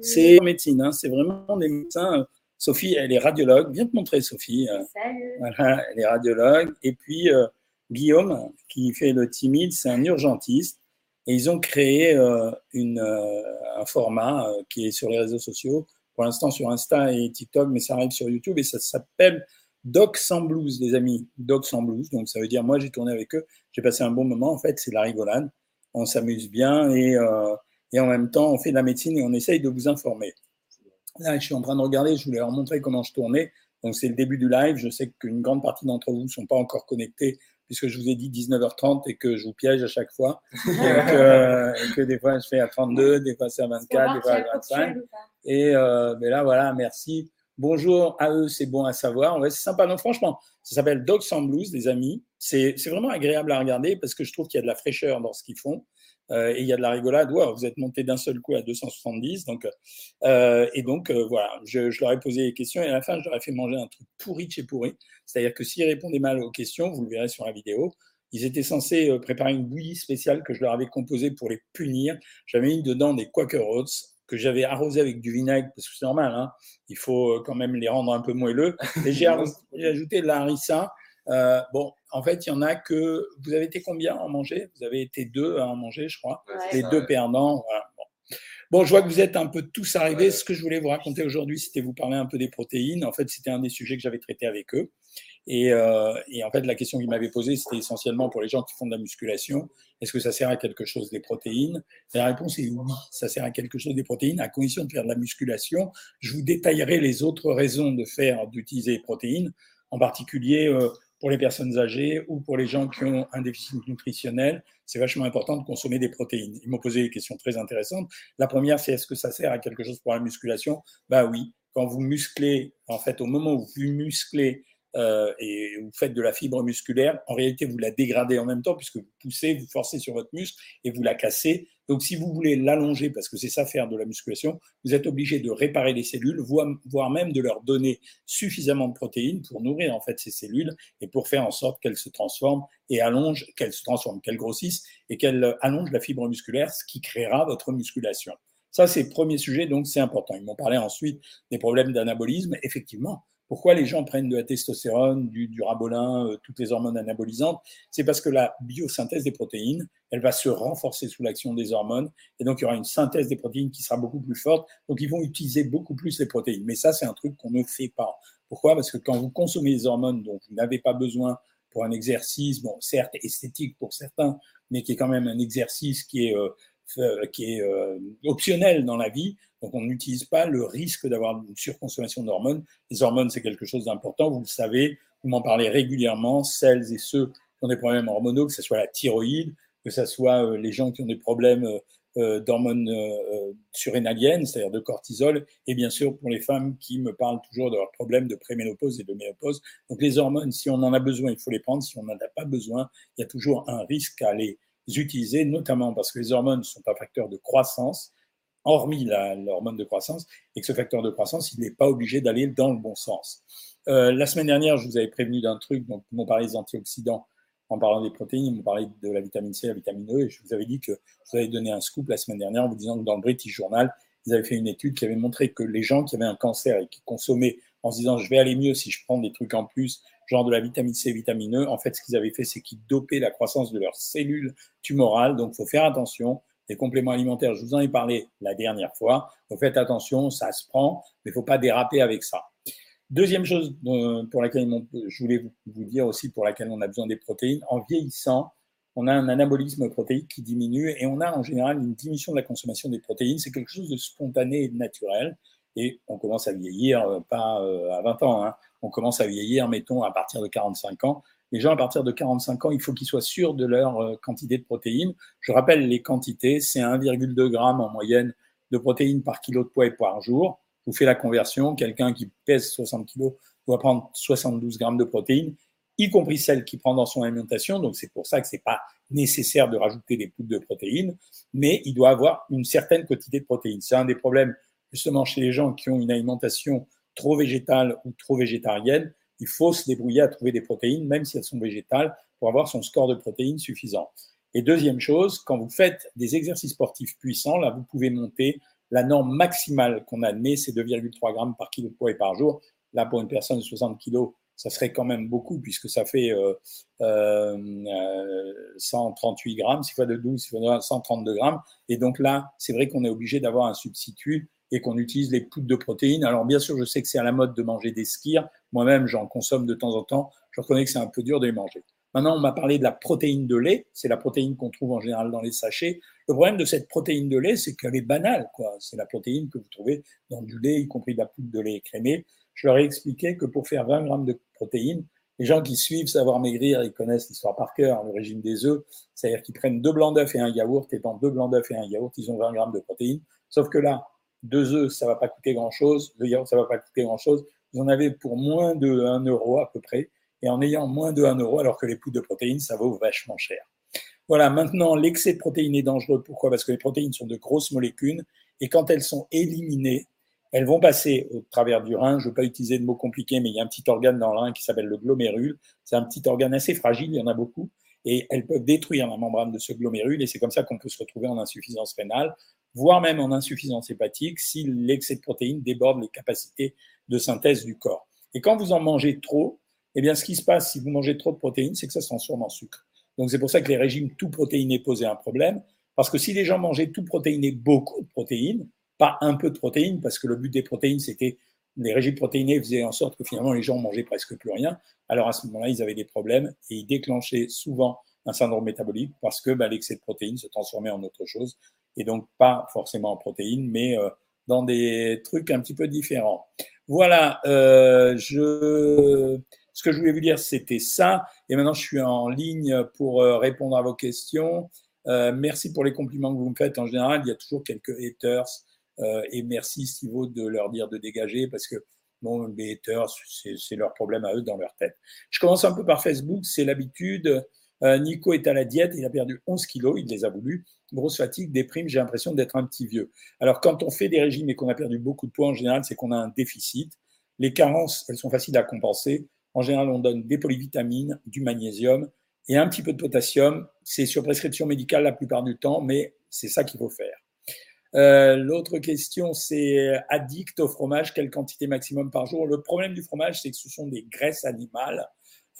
C'est médecine, hein, c'est vraiment des médecins. Sophie, elle est radiologue. Viens te montrer, Sophie. Salut. Voilà, elle est radiologue. Et puis, euh, Guillaume, qui fait le timide, c'est un urgentiste. Et ils ont créé euh, une, euh, un format qui est sur les réseaux sociaux, pour l'instant sur Insta et TikTok, mais ça arrive sur YouTube et ça s'appelle Doc sans blues, les amis. Doc sans blues. Donc, ça veut dire, moi, j'ai tourné avec eux, j'ai passé un bon moment. En fait, c'est la rigolade. On s'amuse bien et, et en même temps, on fait de la médecine et on essaye de vous informer. Là, je suis en train de regarder, je voulais leur montrer comment je tournais. Donc, c'est le début du live. Je sais qu'une grande partie d'entre vous ne sont pas encore connectés puisque je vous ai dit 19h30 et que je vous piège à chaque fois. et, que, et que des fois, je fais à 32, des fois, c'est à 24, des fois à 25. Et euh, mais là, voilà, merci. Bonjour à eux, c'est bon à savoir. Ouais, c'est sympa. Non, franchement, ça s'appelle Dogs and Blues, les amis. C'est c'est vraiment agréable à regarder parce que je trouve qu'il y a de la fraîcheur dans ce qu'ils font. Euh, et il y a de la rigolade. Wow, vous êtes monté d'un seul coup à 270. Donc, euh, et donc, euh, voilà, je, je leur ai posé des questions et à la fin, je leur ai fait manger un truc pourri de chez pourri. C'est-à-dire que s'ils répondaient mal aux questions, vous le verrez sur la vidéo, ils étaient censés euh, préparer une bouillie spéciale que je leur avais composée pour les punir. J'avais mis dedans des Quaker Oats que j'avais arrosé avec du vinaigre, parce que c'est normal, hein, il faut quand même les rendre un peu moelleux. Et j'ai ajouté de la harissa. Euh, bon, en fait, il y en a que. Vous avez été combien à en manger? Vous avez été deux à en manger, je crois. Ouais. Les deux ouais. perdants. voilà. Bon. Bon, je vois que vous êtes un peu tous arrivés. Ce que je voulais vous raconter aujourd'hui, c'était vous parler un peu des protéines. En fait, c'était un des sujets que j'avais traité avec eux. Et, euh, et en fait, la question qu'ils m'avaient posée, c'était essentiellement pour les gens qui font de la musculation. Est-ce que ça sert à quelque chose des protéines? Et La réponse est oui, ça sert à quelque chose des protéines, à condition de faire de la musculation. Je vous détaillerai les autres raisons de faire, d'utiliser les protéines, en particulier euh, pour les personnes âgées ou pour les gens qui ont un déficit nutritionnel. C'est vachement important de consommer des protéines. Ils m'ont posé des questions très intéressantes. La première, c'est est-ce que ça sert à quelque chose pour la musculation? Bah oui. Quand vous musclez, en fait, au moment où vous musclez euh, et vous faites de la fibre musculaire, en réalité, vous la dégradez en même temps puisque vous poussez, vous forcez sur votre muscle et vous la cassez. Donc, si vous voulez l'allonger, parce que c'est ça faire de la musculation, vous êtes obligé de réparer les cellules, voire, même de leur donner suffisamment de protéines pour nourrir en fait ces cellules et pour faire en sorte qu'elles se transforment et allongent, qu'elles se transforment, qu'elles grossissent et qu'elles allongent la fibre musculaire, ce qui créera votre musculation. Ça, c'est le premier sujet, donc c'est important. Ils m'ont parlé ensuite des problèmes d'anabolisme. Effectivement, pourquoi les gens prennent de la testostérone, du, du rabolin, euh, toutes les hormones anabolisantes? C'est parce que la biosynthèse des protéines, elle va se renforcer sous l'action des hormones, et donc il y aura une synthèse des protéines qui sera beaucoup plus forte. Donc ils vont utiliser beaucoup plus les protéines. Mais ça, c'est un truc qu'on ne fait pas. Pourquoi? Parce que quand vous consommez des hormones dont vous n'avez pas besoin pour un exercice, bon, certes esthétique pour certains, mais qui est quand même un exercice qui est, euh, euh, qui est euh, optionnel dans la vie. Donc, on n'utilise pas le risque d'avoir une surconsommation d'hormones. Les hormones, c'est quelque chose d'important. Vous le savez, vous m'en parlez régulièrement. Celles et ceux qui ont des problèmes hormonaux, que ce soit la thyroïde, que ce soit euh, les gens qui ont des problèmes euh, euh, d'hormones surrénaliennes, c'est-à-dire de cortisol, et bien sûr pour les femmes qui me parlent toujours de leurs problèmes de préménopause et de ménopause. Donc les hormones, si on en a besoin, il faut les prendre. Si on n'en a pas besoin, il y a toujours un risque à les utiliser, notamment parce que les hormones sont un facteur de croissance, hormis l'hormone de croissance, et que ce facteur de croissance, il n'est pas obligé d'aller dans le bon sens. Euh, la semaine dernière, je vous avais prévenu d'un truc, donc ils m'ont parlé des antioxydants en parlant des protéines, ils m'ont parlé de la vitamine C, la vitamine E, et je vous avais dit que je vous avais donné un scoop la semaine dernière en vous disant que dans le British Journal, ils avaient fait une étude qui avait montré que les gens qui avaient un cancer et qui consommaient en se disant je vais aller mieux si je prends des trucs en plus, genre de la vitamine C, vitamine E, en fait, ce qu'ils avaient fait, c'est qu'ils dopaient la croissance de leurs cellules tumorales. Donc, il faut faire attention. Les compléments alimentaires, je vous en ai parlé la dernière fois. Donc, faites attention, ça se prend, mais il ne faut pas déraper avec ça. Deuxième chose euh, pour laquelle je voulais vous- vous dire aussi pour laquelle on a besoin des protéines, en vieillissant, on a un anabolisme protéique qui diminue et on a en général une diminution de la consommation des protéines. C'est quelque chose de spontané et de naturel. Et on commence à vieillir, euh, pas euh, à 20 ans, hein. on commence à vieillir, mettons, à partir de 45 ans. Les gens à partir de 45 ans, il faut qu'ils soient sûrs de leur euh, quantité de protéines. Je rappelle les quantités, c'est 1,2 g en moyenne de protéines par kilo de poids et par jour. Vous fais la conversion. Quelqu'un qui pèse 60 kg doit prendre 72 grammes de protéines, y compris celles qu'il prend dans son alimentation. Donc c'est pour ça que c'est pas nécessaire de rajouter des poudres de protéines, mais il doit avoir une certaine quantité de protéines. C'est un des problèmes justement chez les gens qui ont une alimentation trop végétale ou trop végétarienne. Il faut se débrouiller à trouver des protéines, même si elles sont végétales, pour avoir son score de protéines suffisant. Et deuxième chose, quand vous faites des exercices sportifs puissants, là, vous pouvez monter La norme maximale qu'on admet, c'est 2,3 grammes par kilo de poids et par jour. Là, pour une personne de 60 kilos, ça serait quand même beaucoup puisque ça fait euh, euh, 138 grammes, 6 fois de 12, 6 fois de 132 grammes. Et donc là, c'est vrai qu'on est obligé d'avoir un substitut et qu'on utilise les poudres de protéines. Alors bien sûr, je sais que c'est à la mode de manger des skirs. Moi-même, j'en consomme de temps en temps. Je reconnais que c'est un peu dur de les manger. Maintenant, on m'a parlé de la protéine de lait. C'est la protéine qu'on trouve en général dans les sachets. Le problème de cette protéine de lait, c'est qu'elle est banale. C'est la protéine que vous trouvez dans du lait, y compris de la poudre de lait écrémé. Je leur ai expliqué que pour faire 20 grammes de protéines, les gens qui suivent Savoir Maigrir, ils connaissent l'histoire par cœur, le régime des œufs. C'est-à-dire qu'ils prennent deux blancs d'œufs et un yaourt. Et dans deux blancs d'œufs et un yaourt, ils ont 20 grammes de protéines. Sauf que là, deux œufs, ça va pas coûter grand-chose. Le yaourt, ça va pas coûter grand-chose. Vous en avez pour moins de 1 euro à peu près et en ayant moins de 1 euro, alors que les poudres de protéines, ça vaut vachement cher. Voilà, maintenant, l'excès de protéines est dangereux. Pourquoi? Parce que les protéines sont de grosses molécules, et quand elles sont éliminées, elles vont passer au travers du rein. Je ne veux pas utiliser de mots compliqués, mais il y a un petit organe dans le rein qui s'appelle le glomérule. C'est un petit organe assez fragile, il y en a beaucoup, et elles peuvent détruire la membrane de ce glomérule, et c'est comme ça qu'on peut se retrouver en insuffisance rénale, voire même en insuffisance hépatique, si l'excès de protéines déborde les capacités de synthèse du corps. Et quand vous en mangez trop, eh bien, ce qui se passe si vous mangez trop de protéines, c'est que ça se transforme en sucre. Donc, c'est pour ça que les régimes tout protéinés posaient un problème. Parce que si les gens mangeaient tout protéiné, beaucoup de protéines, pas un peu de protéines, parce que le but des protéines, c'était les régimes protéinés faisaient en sorte que finalement les gens mangeaient presque plus rien. Alors à ce moment-là, ils avaient des problèmes et ils déclenchaient souvent un syndrome métabolique parce que bah, l'excès de protéines se transformait en autre chose et donc pas forcément en protéines, mais euh, dans des trucs un petit peu différents. Voilà, euh, je ce que je voulais vous dire, c'était ça. Et maintenant, je suis en ligne pour euh, répondre à vos questions. Euh, merci pour les compliments que vous me faites. En général, il y a toujours quelques haters. Euh, et merci, Stivo, de leur dire de dégager parce que bon, les haters, c'est leur problème à eux dans leur tête. Je commence un peu par Facebook, c'est l'habitude. Nico est à la diète, il a perdu 11 kilos, il les a voulu. Grosse fatigue, déprime, j'ai l'impression d'être un petit vieux. Alors, quand on fait des régimes et qu'on a perdu beaucoup de poids, en général, c'est qu'on a un déficit. Les carences, elles sont faciles à compenser. En général, on donne des polyvitamines, du magnésium et un petit peu de potassium. C'est sur prescription médicale la plupart du temps, mais c'est ça qu'il faut faire. Euh, l'autre question, c'est addict au fromage, quelle quantité maximum par jour? Le problème du fromage, c'est que ce sont des graisses animales.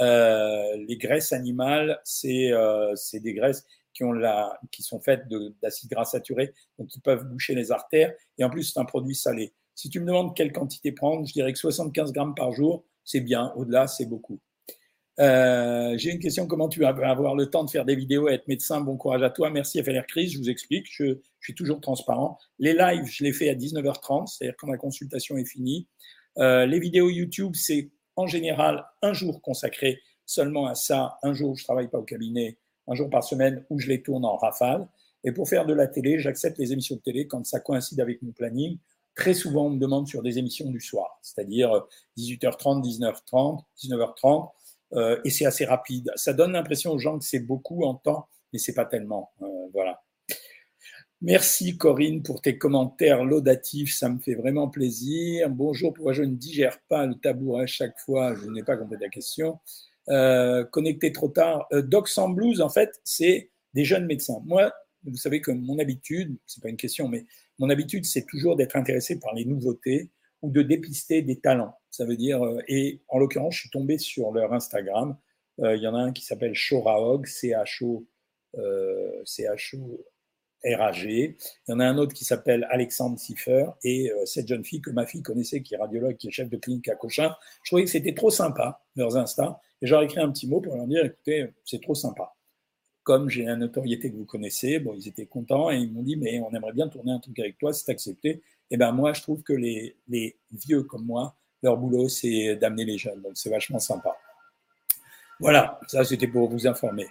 Euh, les graisses animales, c'est euh, des graisses qui, ont la, qui sont faites d'acides gras saturés, donc qui peuvent boucher les artères. Et en plus, c'est un produit salé. Si tu me demandes quelle quantité prendre, je dirais que 75 grammes par jour, c'est bien. Au-delà, c'est beaucoup. Euh, j'ai une question. Comment tu vas avoir le temps de faire des vidéos et être médecin? Bon courage à toi. Merci à FLR Crise. Je vous explique. Je, suis toujours transparent. Les lives, je les fais à 19h30, c'est-à-dire quand la consultation est finie. Euh, les vidéos YouTube, c'est en général un jour consacré seulement à ça. Un jour, je travaille pas au cabinet, un jour par semaine où je les tourne en rafale. Et pour faire de la télé, j'accepte les émissions de télé quand ça coïncide avec mon planning. Très souvent, on me demande sur des émissions du soir, c'est-à-dire 18h30, 19h30, 19h30, et c'est assez rapide. Ça donne l'impression aux gens que c'est beaucoup en temps, mais c'est pas tellement. Euh, voilà. Merci Corinne pour tes commentaires laudatifs, ça me fait vraiment plaisir. Bonjour, pourquoi je ne digère pas le tabouret à chaque fois? Je n'ai pas compris la question. Euh, connecté trop tard. Euh, Doc sans blues, en fait, c'est des jeunes médecins. Moi, vous savez que mon habitude, c'est pas une question, mais mon habitude, c'est toujours d'être intéressé par les nouveautés ou de dépister des talents. Ça veut dire, euh, et en l'occurrence, je suis tombé sur leur Instagram. Euh, il y en a un qui s'appelle Shoraog, C-H-O, euh, C-H-O, R-A-G. Il y en a un autre qui s'appelle Alexandre Siffer et cette jeune fille que ma fille connaissait, qui est radiologue, qui est chef de clinique à Cochin. Je trouvais que c'était trop sympa, leurs Insta. Et j'aurais écrit un petit mot pour leur dire, écoutez, c'est trop sympa comme j'ai la notoriété que vous connaissez, bon, ils étaient contents et ils m'ont dit, mais on aimerait bien tourner un truc avec toi, c'est accepté. Et eh ben moi, je trouve que les, les vieux comme moi, leur boulot, c'est d'amener les jeunes. Donc c'est vachement sympa. Voilà, ça c'était pour vous informer.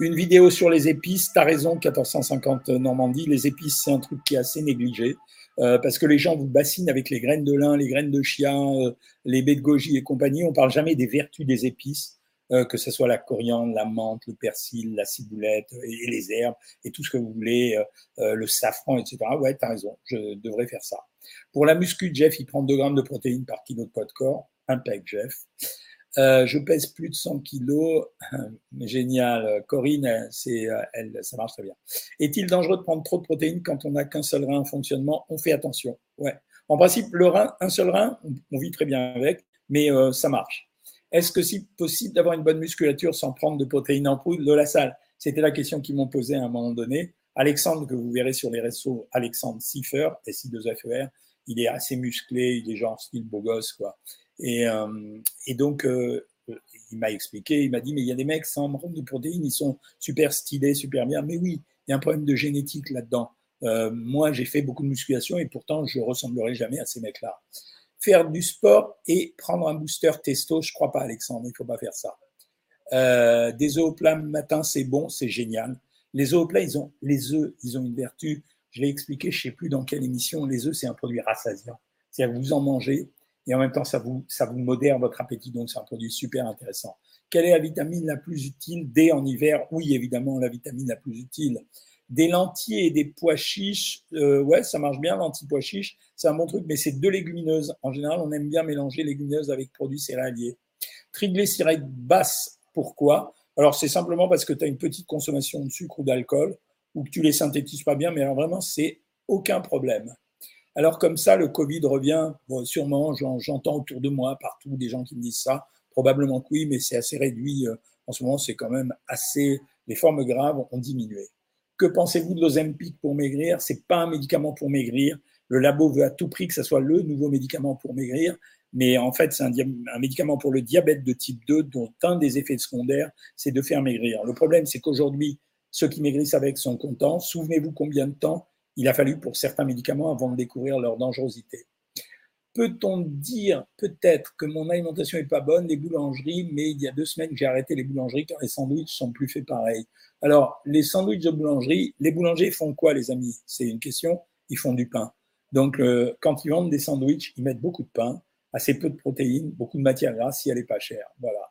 Une vidéo sur les épices, tu as raison, 1450 Normandie, les épices, c'est un truc qui est assez négligé. Euh, parce que les gens vous bassinent avec les graines de lin, les graines de chien, euh, les baies de goji et compagnie. On parle jamais des vertus des épices. Euh, que ce soit la coriandre, la menthe, le persil, la ciboulette et, les herbes et tout ce que vous voulez, euh, euh, le safran, etc. Ouais, tu as raison, je devrais faire ça. Pour la muscu, Jeff, il prend 2 grammes de protéines par kilo de poids de corps. Impec, Jeff. Euh, je pèse plus de 100 kilos. Génial. Corinne, c'est, elle, ça marche très bien. Est-il dangereux de prendre trop de protéines quand on n'a qu'un seul rein en fonctionnement? On fait attention. Ouais. En principe, le rein, un seul rein, on, vit très bien avec, mais ça marche. Est-ce que c'est possible d'avoir une bonne musculature sans prendre de protéines en poudre de la salle? C'était la question qu'ils m'ont posée à un moment donné. Alexandre, que vous verrez sur les réseaux, Alexandre Siffer, SI2FER, il est assez musclé, il est genre style beau gosse, quoi. Et, euh, et donc, euh, il m'a expliqué, il m'a dit, mais il y a des mecs sans prendre de protéines, ils sont super stylés, super bien. Mais oui, il y a un problème de génétique là-dedans. Euh, moi, j'ai fait beaucoup de musculation et pourtant, je ressemblerai jamais à ces mecs-là. Faire du sport et prendre un booster testo, je crois pas, Alexandre, il faut pas faire ça. Euh, des œufs au plat matin, c'est bon, c'est génial. Les œufs au plat, ils ont, les œufs, ils ont une vertu. Je l'ai expliqué, je sais plus dans quelle émission. Les œufs, c'est un produit rassasiant. C'est-à-dire que vous en mangez et en même temps, ça vous, modère votre appétit. Donc, c'est un produit super intéressant. Quelle est la vitamine la plus utile D en hiver? Oui, évidemment, la vitamine la plus utile. Des lentilles et des pois chiches, euh, ouais, ça marche bien, lentilles pois chiches, c'est un bon truc, mais c'est deux légumineuses. En général, on aime bien mélanger légumineuses avec produits céréaliers. Triglycérides basses, pourquoi? Alors, c'est simplement parce que tu as une petite consommation de sucre ou d'alcool, ou que tu les synthétises pas bien, mais alors vraiment, c'est aucun problème. Alors, comme ça, le Covid revient, sûrement, j'entends autour de moi, partout, des gens qui me disent ça. Probablement que oui, mais c'est assez réduit. Euh, en ce moment, c'est quand même assez. Les formes graves ont diminué. Que pensez-vous de l'Ozempic pour maigrir? C'est pas un médicament pour maigrir. Le labo veut à tout prix que ce soit le nouveau médicament pour maigrir mais en fait, c'est un, un, médicament pour le diabète de type 2 dont un des effets secondaires, c'est de faire maigrir. Le problème, c'est qu'aujourd'hui, ceux qui maigrissent avec sont contents. Souvenez-vous combien de temps il a fallu pour certains médicaments avant de découvrir leur dangerosité. Peut-on dire peut-être que mon alimentation n'est pas bonne, les boulangeries, mais il y a deux semaines j'ai arrêté les boulangeries car les sandwichs sont plus faits pareil. Alors, les sandwichs de boulangerie, les boulangers font quoi, les amis? C'est une question. Ils font du pain. Donc, euh, quand ils vendent des sandwichs, ils mettent beaucoup de pain assez peu de protéines, beaucoup de matières grasses si elle n'est pas chère. Voilà.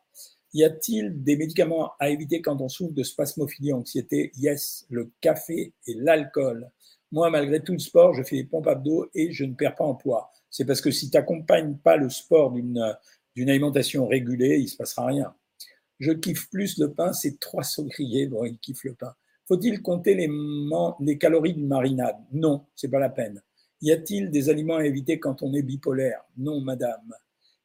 Y a-t-il des médicaments à éviter quand on souffre de spasmophilie, anxiété? Yes, le café et l'alcool. Moi, malgré tout le sport, je fais des pompes abdos et je ne perds pas en poids. C'est parce que si tu n'accompagnes pas le sport d'une alimentation régulée, il ne se passera rien. Je kiffe plus le pain, c'est trois saugriers. Bon, il kiffe le pain. Faut-il compter les, calories d'une marinade? Non, c'est pas la peine. Y a-t-il des aliments à éviter quand on est bipolaire? Non, madame.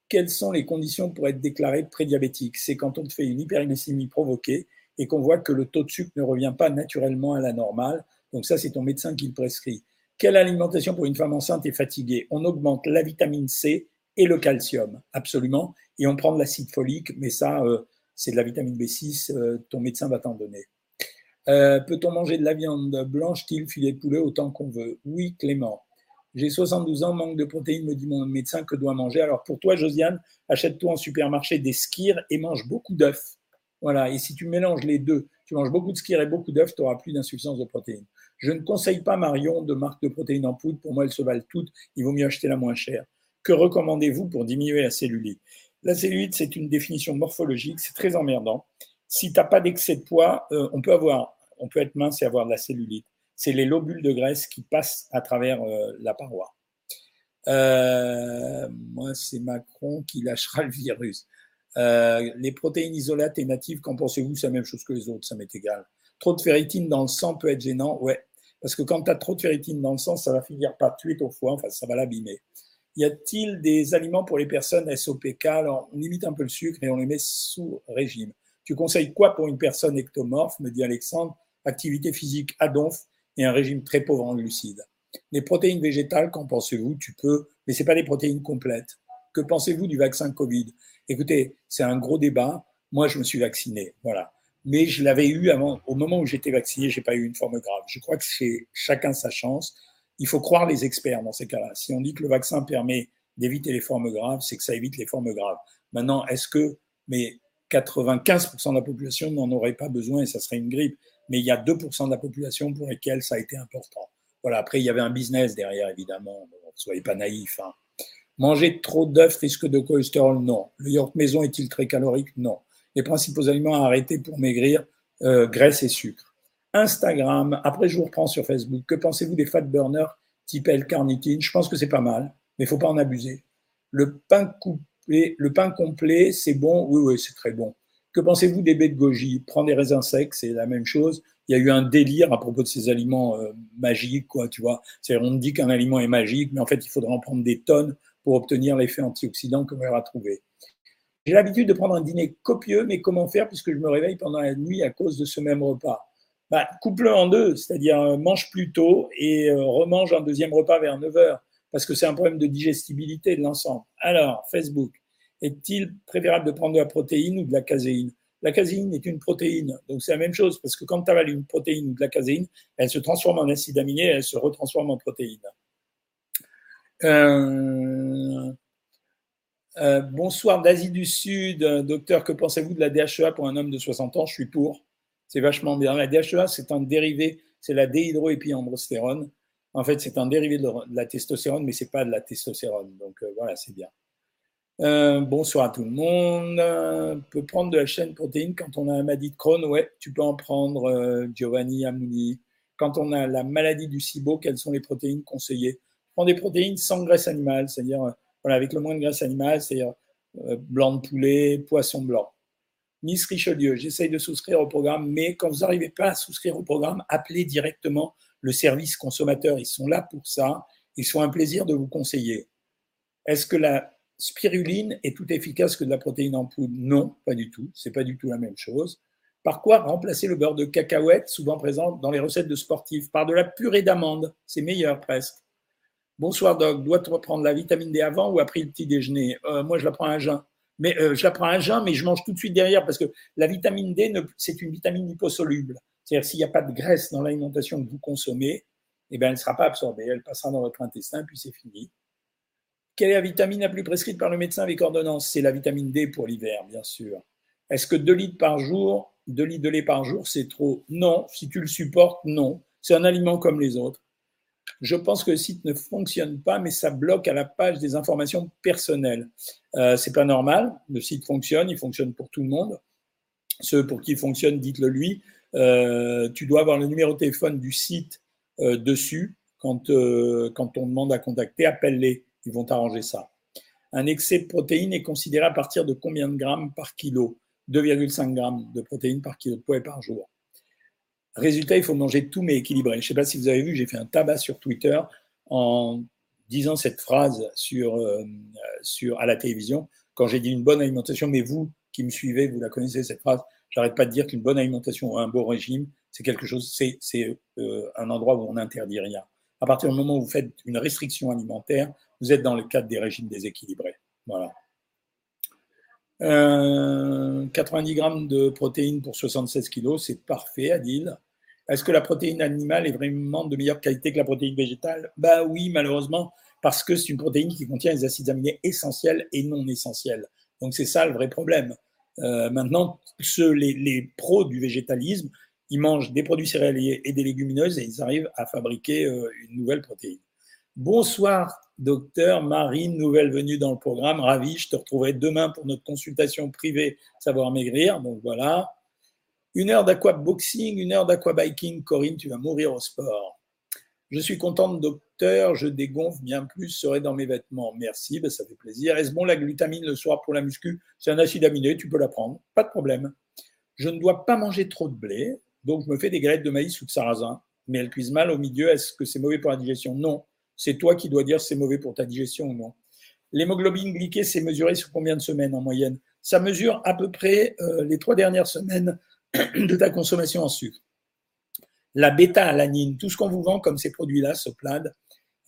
Quelles sont les conditions pour être déclaré prédiabétique? C'est quand on fait une hyperglycémie provoquée et qu'on voit que le taux de sucre ne revient pas naturellement à la normale. Donc ça, c'est ton médecin qui le prescrit. Quelle alimentation pour une femme enceinte et fatiguée? On augmente la vitamine C et le calcium, absolument. Et on prend de l'acide folique, mais ça, euh, c'est de la vitamine B6, euh, ton médecin va t'en donner. Euh, peut-on manger de la viande blanche, style filet de poulet, autant qu'on veut? Oui, Clément. J'ai 72 ans, manque de protéines, me dit mon médecin, que dois manger? Alors pour toi, Josiane, achète-toi en supermarché des skirs et mange beaucoup d'œufs. Voilà, et si tu mélanges les deux, tu manges beaucoup de skirs et beaucoup d'œufs, tu n'auras plus d'insuffisance de protéines. Je ne conseille pas Marion de marque de protéines en poudre, pour moi elles se valent toutes, il vaut mieux acheter la moins chère. Que recommandez-vous pour diminuer la cellulite? La cellulite, c'est une définition morphologique, c'est très emmerdant. Si tu n'as pas d'excès de poids, euh, on peut avoir, on peut être mince et avoir de la cellulite c'est les lobules de graisse qui passent à travers euh, la paroi. Euh, moi, c'est Macron qui lâchera le virus. Les protéines isolates et natives, qu'en pensez-vous? C'est la même chose que les autres, ça m'est égal. Trop de ferritine dans le sang peut être gênant, ouais. Parce que quand tu as trop de ferritine dans le sang, ça va finir par tuer ton foie, enfin, ça va l'abîmer. Y a-t-il des aliments pour les personnes SOPK Alors, on limite un peu le sucre et on les met sous régime. Tu conseilles quoi pour une personne ectomorphe? Me dit Alexandre. Activité physique à donf et un régime très pauvre en glucides. Les protéines végétales, qu'en pensez-vous? Tu peux, mais c'est pas des protéines complètes. Que pensez-vous du vaccin Covid? Écoutez, c'est un gros débat. Moi, je me suis vacciné, voilà. Mais je l'avais eu avant, au moment où j'étais vacciné, j'ai pas eu une forme grave. Je crois que c'est chacun sa chance. Il faut croire les experts dans ces cas-là. Si on dit que le vaccin permet d'éviter les formes graves, c'est que ça évite les formes graves. Maintenant, est-ce que, mais 95% de la population n'en aurait pas besoin et ça serait une grippe mais il y a 2% de la population pour lesquels ça a été important. Voilà, après, il y avait un business derrière, évidemment. soyez pas naïfs. Hein. Manger trop d'œufs risque de cholestérol? Non. Le yaourt maison est-il très calorique? Non. Les principaux aliments à arrêter pour maigrir, euh, graisse et sucre. Instagram, après je vous reprends sur Facebook. Que pensez-vous des fat burners type L-carnitine Je pense que c'est pas mal, mais il faut pas en abuser. Le pain Et le pain complet, c'est bon? Oui, oui, c'est très bon. Que pensez-vous des baies de goji? Prends des raisins secs, c'est la même chose. Il y a eu un délire à propos de ces aliments euh, magiques, quoi, tu vois. C'est-à-dire, on dit qu'un aliment est magique, mais en fait, il faudra en prendre des tonnes pour obtenir l'effet antioxydant qu'on va trouver. J'ai l'habitude de prendre un dîner copieux, mais comment faire puisque je me réveille pendant la nuit à cause de ce même repas? Bah, Coupe-le en deux, c'est-à-dire euh, mange plus tôt et euh, remange un deuxième repas vers 9 heures, parce que c'est un problème de digestibilité de l'ensemble. Alors, Facebook, est-il préférable de prendre de la protéine ou de la caséine? La caséine est une protéine, donc c'est la même chose, parce que quand tu avales une protéine ou de la caséine, elle se transforme en acide aminé, elle se retransforme en protéine. Euh, euh, bonsoir d'Asie du Sud, docteur, que pensez-vous de la DHEA pour un homme de 60 ans? Je suis pour. C'est vachement bien. La DHEA, c'est un dérivé, c'est la déhydroépiandrostérone. En fait, c'est un dérivé de la testostérone, mais c'est pas de la testostérone. Donc euh, voilà, c'est bien. Euh, bonsoir à tout le monde. On peut prendre de la chaîne protéine quand on a un maladie de Crohn? Ouais, tu peux en prendre, euh, Giovanni Amouni. Quand on a la maladie du SIBO, quelles sont les protéines conseillées? Prends des protéines sans graisse animale, c'est-à-dire voilà, avec le moins de graisse animale, c'est-à-dire euh, blanc de poulet, poisson blanc. Miss Richelieu, j'essaye de souscrire au programme, mais quand vous n'arrivez pas à souscrire au programme, appelez directement le service consommateur. Ils sont là pour ça. Ils sont un plaisir de vous conseiller. Est-ce que la spiruline est tout efficace que de la protéine en poudre? Non, pas du tout. C'est pas du tout la même chose. Par quoi remplacer le beurre de cacahuète, souvent présent dans les recettes de sportifs? Par de la purée d'amande. C'est meilleur presque. Bonsoir Doc, dois-tu prendre la vitamine D avant ou après le petit déjeuner? Euh, Moi, je la prends à jeun. Mais euh, je la prends à jeun, mais je mange tout de suite derrière parce que la vitamine D, c'est une vitamine liposoluble. C'est-à-dire s'il n'y a pas de graisse dans l'alimentation que vous consommez, eh bien, elle ne sera pas absorbée. Elle passera dans votre intestin, puis c'est fini. Quelle est la vitamine la plus prescrite par le médecin avec ordonnance? C'est la vitamine D pour l'hiver, bien sûr. Est-ce que 2 litres par jour, 2 litres de lait par jour, c'est trop? Non. Si tu le supportes, non. C'est un aliment comme les autres. Je pense que le site ne fonctionne pas, mais ça bloque à la page des informations personnelles. Euh, c'est pas normal. Le site fonctionne, il fonctionne pour tout le monde. Ceux pour qui il fonctionne, dites-le lui. Euh, tu dois avoir le numéro de téléphone du site euh, dessus. Quand, euh, quand on demande à contacter, appelle-les ils vont arranger ça. Un excès de protéines est considéré à partir de combien de grammes par kilo? 2,5 grammes de protéines par kilo de poids par jour. Résultat, il faut manger tout mais équilibré. Je ne sais pas si vous avez vu, j'ai fait un tabac sur Twitter en disant cette phrase sur, euh, sur, à la télévision quand j'ai dit une bonne alimentation. Mais vous qui me suivez, vous la connaissez cette phrase. J'arrête pas de dire qu'une bonne alimentation ou un bon régime, c'est quelque chose, c'est euh, un endroit où on n'interdit rien. À partir du moment où vous faites une restriction alimentaire, vous êtes dans le cadre des régimes déséquilibrés. Voilà. 90 euh, grammes de protéines pour 76 kilos, c'est parfait, Adil. Est-ce que la protéine animale est vraiment de meilleure qualité que la protéine végétale? Bah oui, malheureusement, parce que c'est une protéine qui contient les acides aminés essentiels et non essentiels. Donc c'est ça le vrai problème. Euh, maintenant, ceux, les, pros du végétalisme, ils mangent des produits céréaliers et des légumineuses et ils arrivent à fabriquer euh, une nouvelle protéine. Bonsoir, docteur Marine, nouvelle venue dans le programme. Ravi, je te retrouverai demain pour notre consultation privée Savoir Maigrir. Donc voilà. Une heure d'aquaboxing, une heure d'aquabiking. Corinne, tu vas mourir au sport. Je suis contente, docteur. Je dégonfle bien plus, serai dans mes vêtements. Merci, ben, ça fait plaisir. Est-ce bon la glutamine le soir pour la muscu? C'est un acide aminé, tu peux la prendre, pas de problème. Je ne dois pas manger trop de blé, donc je me fais des galettes de maïs ou de sarrasin. Mais elles cuisent mal au milieu. Est-ce que c'est mauvais pour la digestion? Non. C'est toi qui dois dire si c'est mauvais pour ta digestion ou non. L'hémoglobine glyquée, c'est mesuré sur combien de semaines en moyenne? Ça mesure à peu près euh, les trois dernières semaines de ta consommation en sucre. La bêta-alanine, tout ce qu'on vous vend comme ces produits-là, Soplad,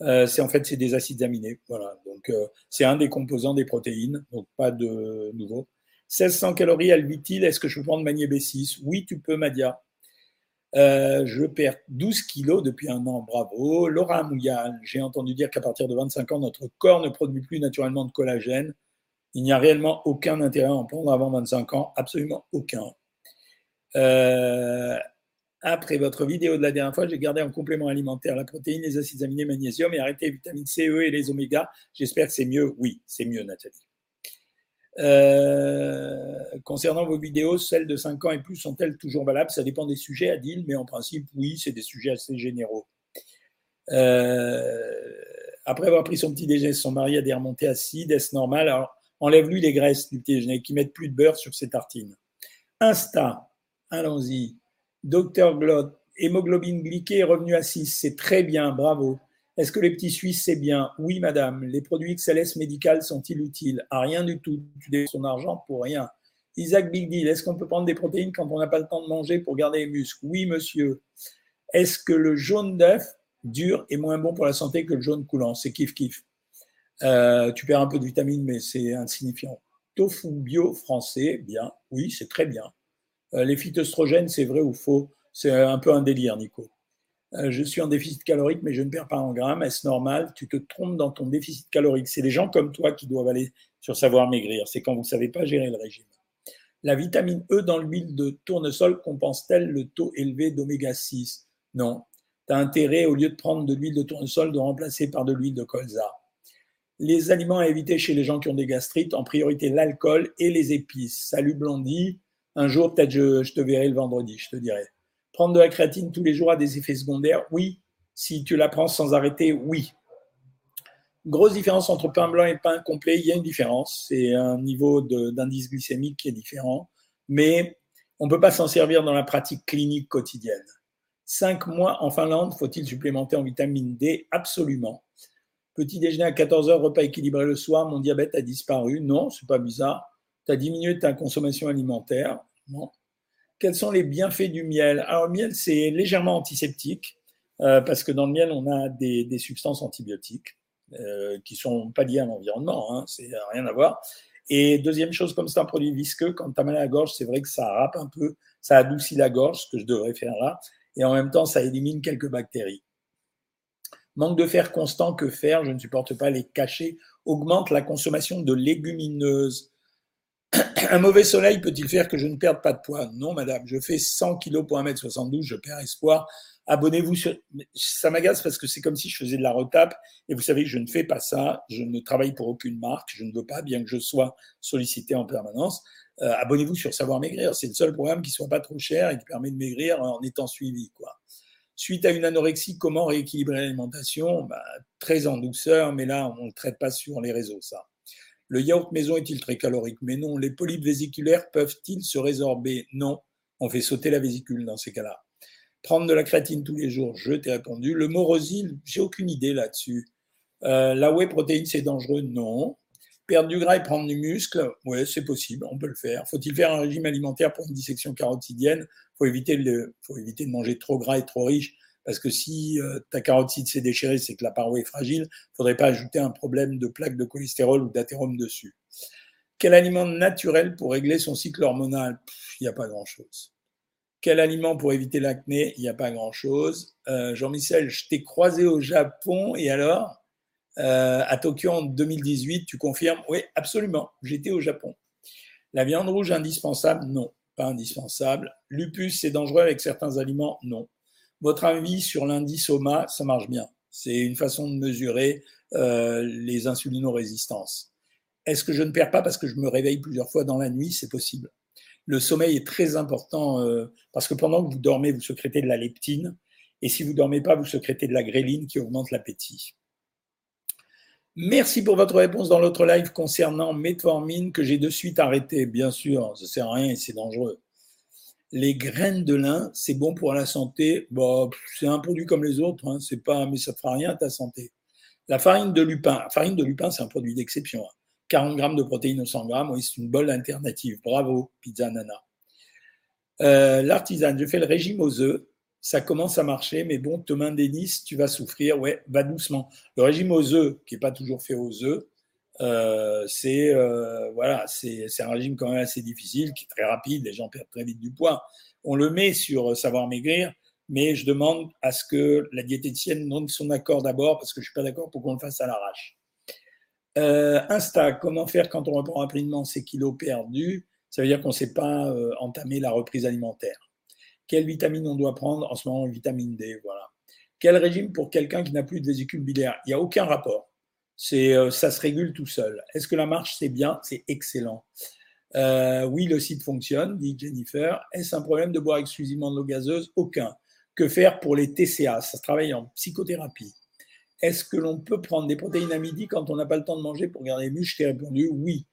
euh, c'est en fait c'est des acides aminés. Voilà, donc euh, c'est un des composants des protéines, donc pas de nouveau. 1600 calories albutyl, est-ce que je peux prendre magné B6 Oui, tu peux, Madia. Euh, je perds 12 kilos depuis un an, bravo. Laura Mouillal, j'ai entendu dire qu'à partir de 25 ans, notre corps ne produit plus naturellement de collagène. Il n'y a réellement aucun intérêt à en prendre avant 25 ans, absolument aucun. Euh, après votre vidéo de la dernière fois, j'ai gardé en complément alimentaire la protéine, les acides aminés, magnésium et arrêté les vitamines C, E et les oméga. J'espère que c'est mieux. Oui, c'est mieux, Nathalie. Euh, concernant vos vidéos, celles de 5 ans et plus sont-elles toujours valables? Ça dépend des sujets, Adil, mais en principe, oui, c'est des sujets assez généraux. Euh, après avoir pris son petit déjeuner, son mari a des remontées acides, est-ce normal? Alors, Enlève-lui les graisses du petit déjeuner, qui mettent plus de beurre sur ses tartines. Insta, allons-y. Docteur Glott, hémoglobine glyquée est revenue à 6. C'est très bien, bravo. Est-ce que les petits Suisses, c'est bien? Oui, madame. Les produits XLS médicales sont-ils utiles? À rien du tout. Tu dépenses son argent pour rien. Isaac Big Deal, est-ce qu'on peut prendre des protéines quand on n'a pas le temps de manger pour garder les muscles? Oui, monsieur. Est-ce que le jaune d'œuf dur est moins bon pour la santé que le jaune coulant? C'est kiff-kiff. Euh, tu perds un peu de vitamine, mais c'est insignifiant. Tofu bio français, bien. Oui, c'est très bien. Euh, les phytoestrogènes, c'est vrai ou faux? C'est un peu un délire, Nico. Euh, je suis en déficit calorique, mais je ne perds pas en grammes. Est-ce normal? Tu te trompes dans ton déficit calorique. C'est les gens comme toi qui doivent aller sur savoir maigrir. C'est quand vous ne savez pas gérer le régime. La vitamine E dans l'huile de tournesol compense-t-elle le taux élevé d'oméga 6 Non. Tu as intérêt, au lieu de prendre de l'huile de tournesol, de remplacer par de l'huile de colza. Les aliments à éviter chez les gens qui ont des gastrites, en priorité l'alcool et les épices. Salut Blondie. Un jour, peut-être je, je te verrai le vendredi, je te dirai. Prendre de la créatine tous les jours a des effets secondaires? Oui. Si tu la prends sans arrêter, oui. Grosse différence entre pain blanc et pain complet, il y a une différence. C'est un niveau d'indice glycémique qui est différent, mais on ne peut pas s'en servir dans la pratique clinique quotidienne. Cinq mois en Finlande, faut-il supplémenter en vitamine D? Absolument. Petit déjeuner à 14h, repas équilibré le soir, mon diabète a disparu. Non, c'est pas bizarre. Tu as diminué ta consommation alimentaire. Non. Quels sont les bienfaits du miel? Alors, le miel, c'est légèrement antiseptique, euh, parce que dans le miel, on a des, substances antibiotiques euh, qui sont pas liées à l'environnement, hein, c'est rien à voir. Et deuxième chose, comme c'est un produit visqueux, quand tu as mal à la gorge, c'est vrai que ça râpe un peu, ça adoucit la gorge, ce que je devrais faire là, et en même temps, ça élimine quelques bactéries. Manque de fer constant, que faire? Je ne supporte pas les cachets. Augmente la consommation de légumineuses. Un mauvais soleil peut-il faire que je ne perde pas de poids? Non, madame. Je fais 100 kg pour 1m72, je perds espoir. Abonnez-vous sur. Ça m'agace parce que c'est comme si je faisais de la retape. Et vous savez je ne fais pas ça. Je ne travaille pour aucune marque. Je ne veux pas, bien que je sois sollicité en permanence. Euh, abonnez-vous sur Savoir Maigrir. C'est le seul programme qui soit pas trop cher et qui permet de maigrir en étant suivi. Quoi. Suite à une anorexie, comment rééquilibrer l'alimentation? Bah, Très en douceur, mais là, on ne le traite pas sur les réseaux, ça. Le yaourt maison est-il très calorique? Mais non. Les polypes vésiculaires peuvent-ils se résorber? Non. On fait sauter la vésicule dans ces cas-là. Prendre de la créatine tous les jours, je t'ai répondu. Le morosil, j'ai aucune idée là-dessus. Euh, la whey protéine, c'est dangereux? Non. Perdre du gras et prendre du muscle, oui, c'est possible, on peut le faire. Faut-il faire un régime alimentaire pour une dissection carotidienne? Faut éviter, faut éviter de manger trop gras et trop riche, parce que si euh, ta carotide s'est déchirée, c'est que la paroi est fragile. Faudrait pas ajouter un problème de plaque de cholestérol ou d'athérome dessus. Quel aliment naturel pour régler son cycle hormonal? Il n'y a pas grand-chose. Quel aliment pour éviter l'acné? Il n'y a pas grand-chose. Euh, Jean-Michel, je t'ai croisé au Japon et alors? Euh, à Tokyo en 2018, tu confirmes? Oui, absolument, j'étais au Japon. La viande rouge indispensable? Non, pas indispensable. Lupus, c'est dangereux avec certains aliments? Non. Votre avis sur l'indice OMA, ça marche bien. C'est une façon de mesurer euh, les insulinorésistances. Est-ce que je ne perds pas parce que je me réveille plusieurs fois dans la nuit? C'est possible. Le sommeil est très important euh, parce que pendant que vous dormez, vous sécrétez de la leptine. Et si vous ne dormez pas, vous sécrétez de la gréline qui augmente l'appétit. Merci pour votre réponse dans l'autre live concernant Metformine que j'ai de suite arrêté. Bien sûr, ça ne sert à rien et c'est dangereux. Les graines de lin, c'est bon pour la santé. C'est un produit comme les autres, hein. c'est pas, mais ça ne fera rien à ta santé. La farine de lupin, la farine de lupin, c'est un produit d'exception. 40 hein. grammes de protéines au 100 grammes, oui, c'est une bonne alternative. Bravo, pizza nana. Euh, L'artisan, je fais le régime aux œufs ça commence à marcher, mais bon, Thomas Denis, tu vas souffrir, ouais, va doucement. Le régime aux œufs, qui n'est pas toujours fait aux œufs, euh, c'est euh, voilà, c'est un régime quand même assez difficile, qui est très rapide, les gens perdent très vite du poids. On le met sur savoir maigrir, mais je demande à ce que la diététicienne donne son accord d'abord, parce que je ne suis pas d'accord pour qu'on le fasse à l'arrache. Euh, Insta, comment faire quand on reprend rapidement ses kilos perdus? Ça veut dire qu'on ne sait pas entamer la reprise alimentaire. Quelle vitamine on doit prendre? En ce moment, vitamine D, voilà. Quel régime pour quelqu'un qui n'a plus de vésicule biliaire? Il n'y a aucun rapport. Euh, ça se régule tout seul. Est-ce que la marche, c'est bien? C'est excellent. Euh, oui, le site fonctionne, dit Jennifer. Est-ce un problème de boire exclusivement de l'eau gazeuse? Aucun. Que faire pour les TCA Ça se travaille en psychothérapie. Est-ce que l'on peut prendre des protéines à midi quand on n'a pas le temps de manger pour garder les muscles J'ai répondu oui.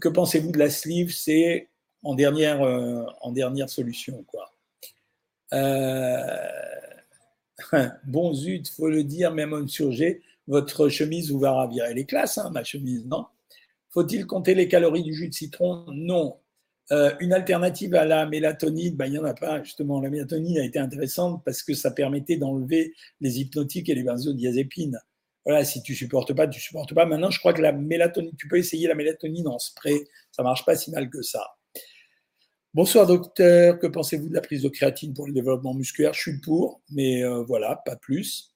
Que pensez-vous de la sleeve? C'est en dernière, euh, en dernière solution. Quoi. Euh, bon zut, faut le dire, même en surgé, votre chemise vous va ravir. Elle est classe, hein, ma chemise, non? Faut-il compter les calories du jus de citron? Non. Euh, une alternative à la mélatonine, ben, il n'y en a pas. Justement, la mélatonine a été intéressante parce que ça permettait d'enlever les hypnotiques et les benzodiazépines. Voilà, si tu supportes pas, tu supportes pas. Maintenant, je crois que la mélatonine, tu peux essayer la mélatonine en spray. Ça marche pas si mal que ça. Bonsoir docteur, que pensez-vous de la prise de créatine pour le développement musculaire? Je suis pour, mais euh, voilà, pas plus.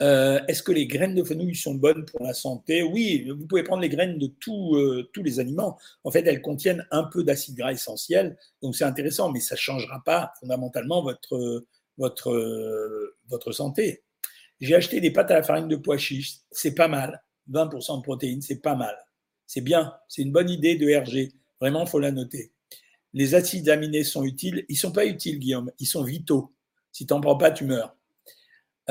Euh, est-ce que les graines de fenouil sont bonnes pour la santé? Oui, vous pouvez prendre les graines de euh, tous les aliments. En fait, elles contiennent un peu d'acide gras essentiel, donc c'est intéressant, mais ça ne changera pas fondamentalement votre, votre, votre santé. J'ai acheté des pâtes à la farine de pois chiches, c'est pas mal. 20% de protéines, c'est pas mal. C'est bien, c'est une bonne idée de RG. Vraiment, faut la noter. Les acides aminés sont utiles. Ils sont pas utiles, Guillaume. Ils sont vitaux. Si tu n'en prends pas, tu meurs.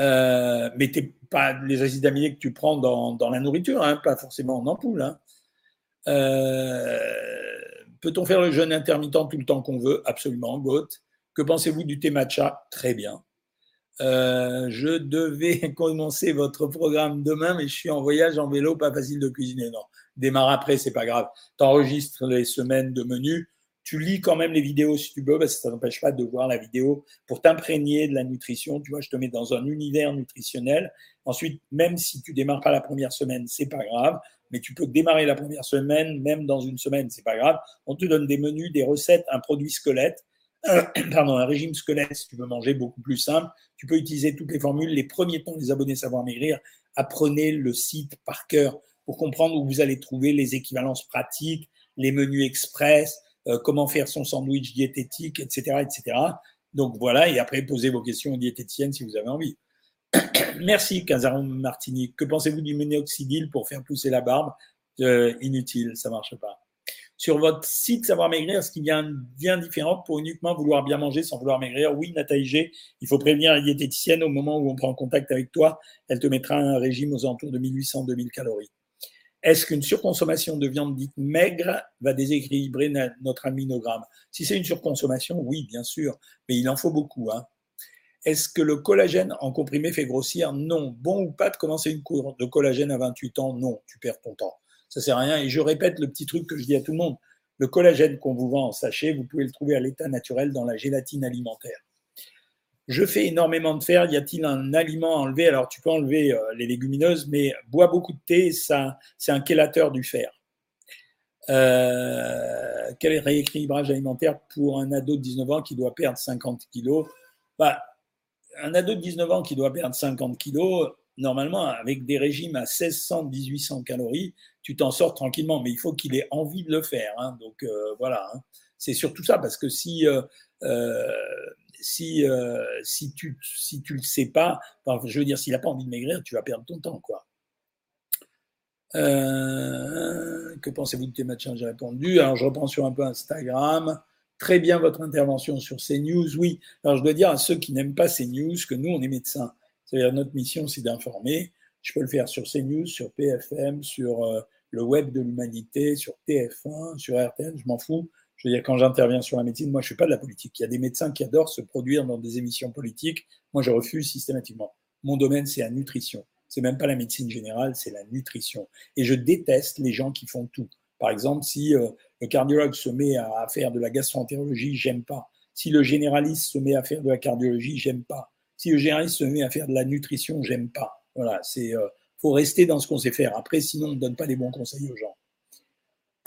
Euh, mais pas les acides aminés que tu prends dans, la nourriture, hein, pas forcément en ampoule. Hein. Euh, peut-on faire le jeûne intermittent tout le temps qu'on veut? Absolument, Goth. Que pensez-vous du thé matcha? Très bien. Euh, je devais commencer votre programme demain, mais je suis en voyage en vélo, pas facile de cuisiner. Non, démarre après, c'est pas grave. Tu enregistres les semaines de menu tu lis quand même les vidéos si tu veux, parce que ça n'empêche pas de voir la vidéo pour t'imprégner de la nutrition. Tu vois, je te mets dans un univers nutritionnel. Ensuite, même si tu démarres pas la première semaine, c'est pas grave, mais tu peux démarrer la première semaine, même dans une semaine, c'est pas grave. On te donne des menus, des recettes, un produit squelette, pardon, un régime squelette si tu veux manger beaucoup plus simple. Tu peux utiliser toutes les formules. Les premiers temps, les abonnés Savoir Maigrir, apprenez le site par cœur pour comprendre où vous allez trouver les équivalences pratiques, les menus express, euh, comment faire son sandwich diététique, etc., etc. Donc voilà, et après posez vos questions aux diététiciennes si vous avez envie. Merci Casaron Martini. Que pensez-vous du minoxidil pour faire pousser la barbe? Euh, Inutile, ça marche pas. Sur votre site Savoir Maigrir, ce qui vient bien différent pour uniquement vouloir bien manger sans vouloir maigrir? Oui, Nathalie G, il faut prévenir la diététicienne au moment où on prend contact avec toi. Elle te mettra un régime aux alentours de 1800-2000 calories. Est-ce qu'une surconsommation de viande dite maigre va déséquilibrer notre aminogramme? Si c'est une surconsommation, oui, bien sûr, mais il en faut beaucoup. Hein. Est-ce que le collagène en comprimé fait grossir? Non. Bon ou pas de commencer une cour de collagène à 28 ans? Non, tu perds ton temps. Ça sert à rien. Et je répète le petit truc que je dis à tout le monde. Le collagène qu'on vous vend en sachet, vous pouvez le trouver à l'état naturel dans la gélatine alimentaire. Je fais énormément de fer. Y a-t-il un aliment à enlever? Alors, tu peux enlever euh, les légumineuses, mais bois beaucoup de thé, ça, c'est un chélateur du fer. Euh, quel rééquilibrage alimentaire pour un ado de 19 ans qui doit perdre 50 kilos? Bah, Un ado de 19 ans qui doit perdre 50 kilos, normalement, avec des régimes à 1600-1800 calories, tu t'en sors tranquillement, mais il faut qu'il ait envie de le faire. Hein. donc euh, voilà, hein. c'est surtout ça, parce que si si, euh, si tu si tu le sais pas, je veux dire, s'il n'a pas envie de maigrir, tu vas perdre ton temps, quoi. Euh, que pensez-vous de tes matchs? J'ai répondu. Alors, je reprends sur un peu Instagram. Très bien votre intervention sur ces news. Oui. Alors, je dois dire à ceux qui n'aiment pas ces news que nous, on est médecins. C'est-à-dire, notre mission, c'est d'informer. Je peux le faire sur CNews, sur PFM, sur euh, le web de l'humanité, sur TF1, sur RTN, je m'en fous. Je veux dire, quand j'interviens sur la médecine, moi, je ne suis pas de la politique. Il y a des médecins qui adorent se produire dans des émissions politiques. Moi, je refuse systématiquement. Mon domaine, c'est la nutrition. C'est même pas la médecine générale, c'est la nutrition. Et je déteste les gens qui font tout. Par exemple, si euh, le cardiologue se met à faire de la gastroentérologie, j'aime pas. Si le généraliste se met à faire de la cardiologie, j'aime pas. Si le généraliste se met à faire de la nutrition, j'aime pas. Voilà, c'est euh, faut rester dans ce qu'on sait faire. Après, sinon, on ne donne pas les bons conseils aux gens.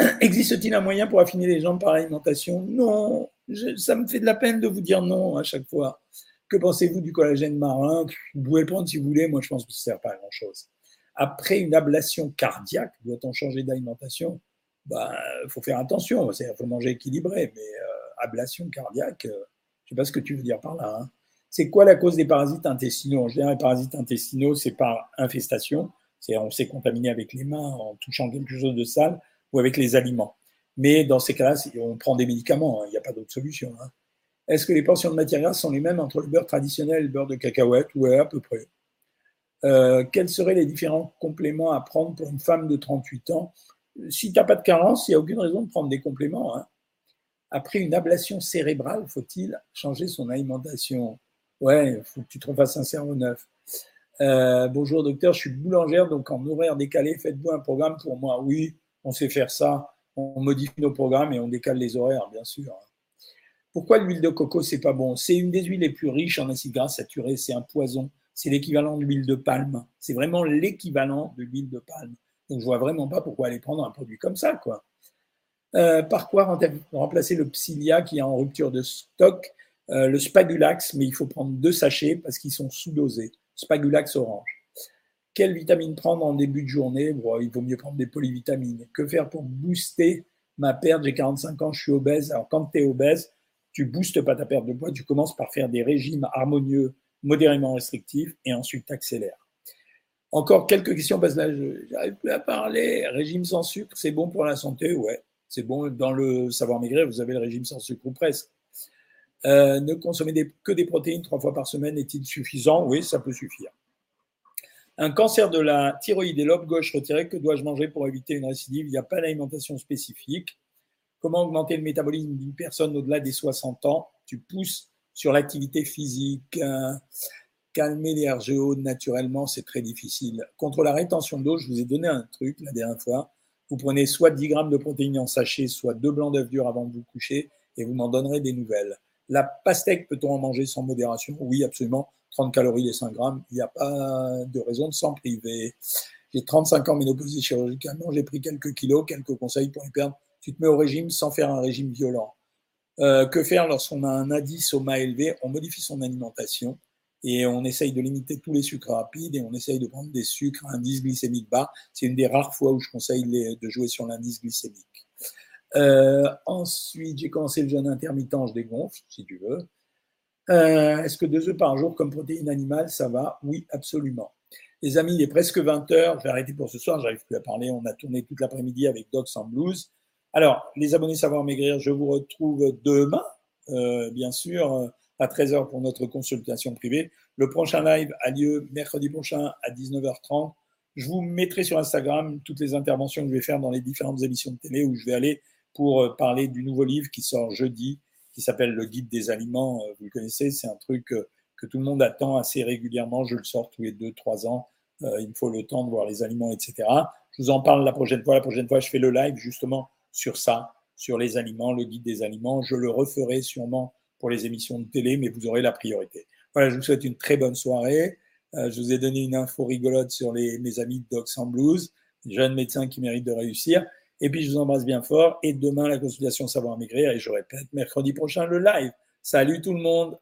Existe-t-il un moyen pour affiner les jambes par alimentation? Non, ça me fait de la peine de vous dire non à chaque fois. Que pensez-vous du collagène marin? Vous pouvez prendre si vous voulez, moi je pense que ça ne sert pas à grand-chose. Après une ablation cardiaque, doit-on changer d'alimentation? Il bah, faut faire attention, il faut manger équilibré, mais euh, ablation cardiaque, euh, je ne sais pas ce que tu veux dire par là. Hein. C'est quoi la cause des parasites intestinaux? En général, les parasites intestinaux, c'est par infestation. C'est on s'est contaminé avec les mains en touchant quelque chose de sale ou avec les aliments. Mais dans ces cas-là, on prend des médicaments, hein, il n'y a pas d'autre solution. Hein. Est-ce que les portions de matière grasse sont les mêmes entre le beurre traditionnel et le beurre de cacahuète? Oui, à peu près. Euh, quels seraient les différents compléments à prendre pour une femme de 38 ans? Si tu n'as pas de carence, il n'y a aucune raison de prendre des compléments. Hein. Après une ablation cérébrale, faut-il changer son alimentation? Ouais, il faut que tu te refasses un cerveau neuf. Euh, bonjour docteur, je suis boulangère, donc en horaire décalé, faites-vous un programme pour moi? Oui, on sait faire ça. On modifie nos programmes et on décale les horaires, bien sûr. Pourquoi l'huile de coco, c'est pas bon? C'est une des huiles les plus riches en acides gras saturés, c'est un poison. C'est l'équivalent de l'huile de palme. C'est vraiment l'équivalent de l'huile de palme. Donc je vois vraiment pas pourquoi aller prendre un produit comme ça, quoi. Euh, par quoi remplacer le Psyllia qui est en rupture de stock? Euh, Le Spagulax, mais il faut prendre deux sachets parce qu'ils sont sous-dosés. Spagulax orange. Quelle vitamine prendre en début de journée? Il vaut mieux prendre des polyvitamines. Que faire pour booster ma perte? J'ai 45 ans, je suis obèse. Alors quand tu es obèse, tu boostes pas ta perte de poids, tu commences par faire des régimes harmonieux, modérément restrictifs, et ensuite tu accélères. Encore quelques questions parce que là, j'arrive plus à parler. Régime sans sucre, c'est bon pour la santé? Ouais, c'est bon. Dans le savoir maigrir, vous avez le régime sans sucre ou presque. Euh, ne consommer que des protéines trois fois par semaine est-il suffisant? Oui, ça peut suffire. Un cancer de la thyroïde et lobe gauche retiré, que dois-je manger pour éviter une récidive? Il n'y a pas d'alimentation spécifique. Comment augmenter le métabolisme d'une personne au-delà des 60 ans? Tu pousses sur l'activité physique. Euh, calmer les RGO naturellement, c'est très difficile. Contre la rétention d'eau, je vous ai donné un truc la dernière fois. Vous prenez soit 10 grammes de protéines en sachet, soit deux blancs d'œufs durs avant de vous coucher, et vous m'en donnerez des nouvelles. La pastèque, peut-on en manger sans modération? Oui, absolument. 30 calories les 5 grammes, il n'y a pas de raison de s'en priver. J'ai 35 ans ménopausée chirurgicalement, j'ai pris quelques kilos, quelques conseils pour y perdre. Tu te mets au régime sans faire un régime violent. Euh, que faire lorsqu'on a un indice au élevé? On modifie son alimentation et on essaye de limiter tous les sucres rapides et on essaye de prendre des sucres à indice glycémique bas. C'est une des rares fois où je conseille de jouer sur l'indice glycémique. Euh, ensuite, j'ai commencé le jeûne intermittent, je dégonfle, si tu veux. Euh, est-ce que deux œufs par jour comme protéine animale, ça va? Oui, absolument. Les amis, il est presque 20 heures. Je vais arrêter pour ce soir. J'arrive plus à parler. On a tourné toute l'après-midi avec Docs en blues. Alors, les abonnés Savoir Maigrir, je vous retrouve demain, euh, bien sûr, à 13h pour notre consultation privée. Le prochain live a lieu mercredi prochain à 19h30. Je vous mettrai sur Instagram toutes les interventions que je vais faire dans les différentes émissions de télé où je vais aller pour euh, parler du nouveau livre qui sort jeudi, qui s'appelle Le Guide des aliments. Euh, vous le connaissez, c'est un truc euh, que tout le monde attend assez régulièrement. Je le sors tous les deux, trois ans. Il me faut le temps de voir les aliments, etc. Je vous en parle la prochaine fois. La prochaine fois, je fais le live justement sur ça, sur les aliments, le guide des aliments. Je le referai sûrement pour les émissions de télé, mais vous aurez la priorité. Voilà, je vous souhaite une très bonne soirée. je vous ai donné une info rigolote sur les, mes amis de Docs en Blues, jeunes médecins qui méritent de réussir. Et puis, je vous embrasse bien fort. Et demain, la consultation Savoir Maigrir. Et je répète, mercredi prochain, le live. Salut tout le monde.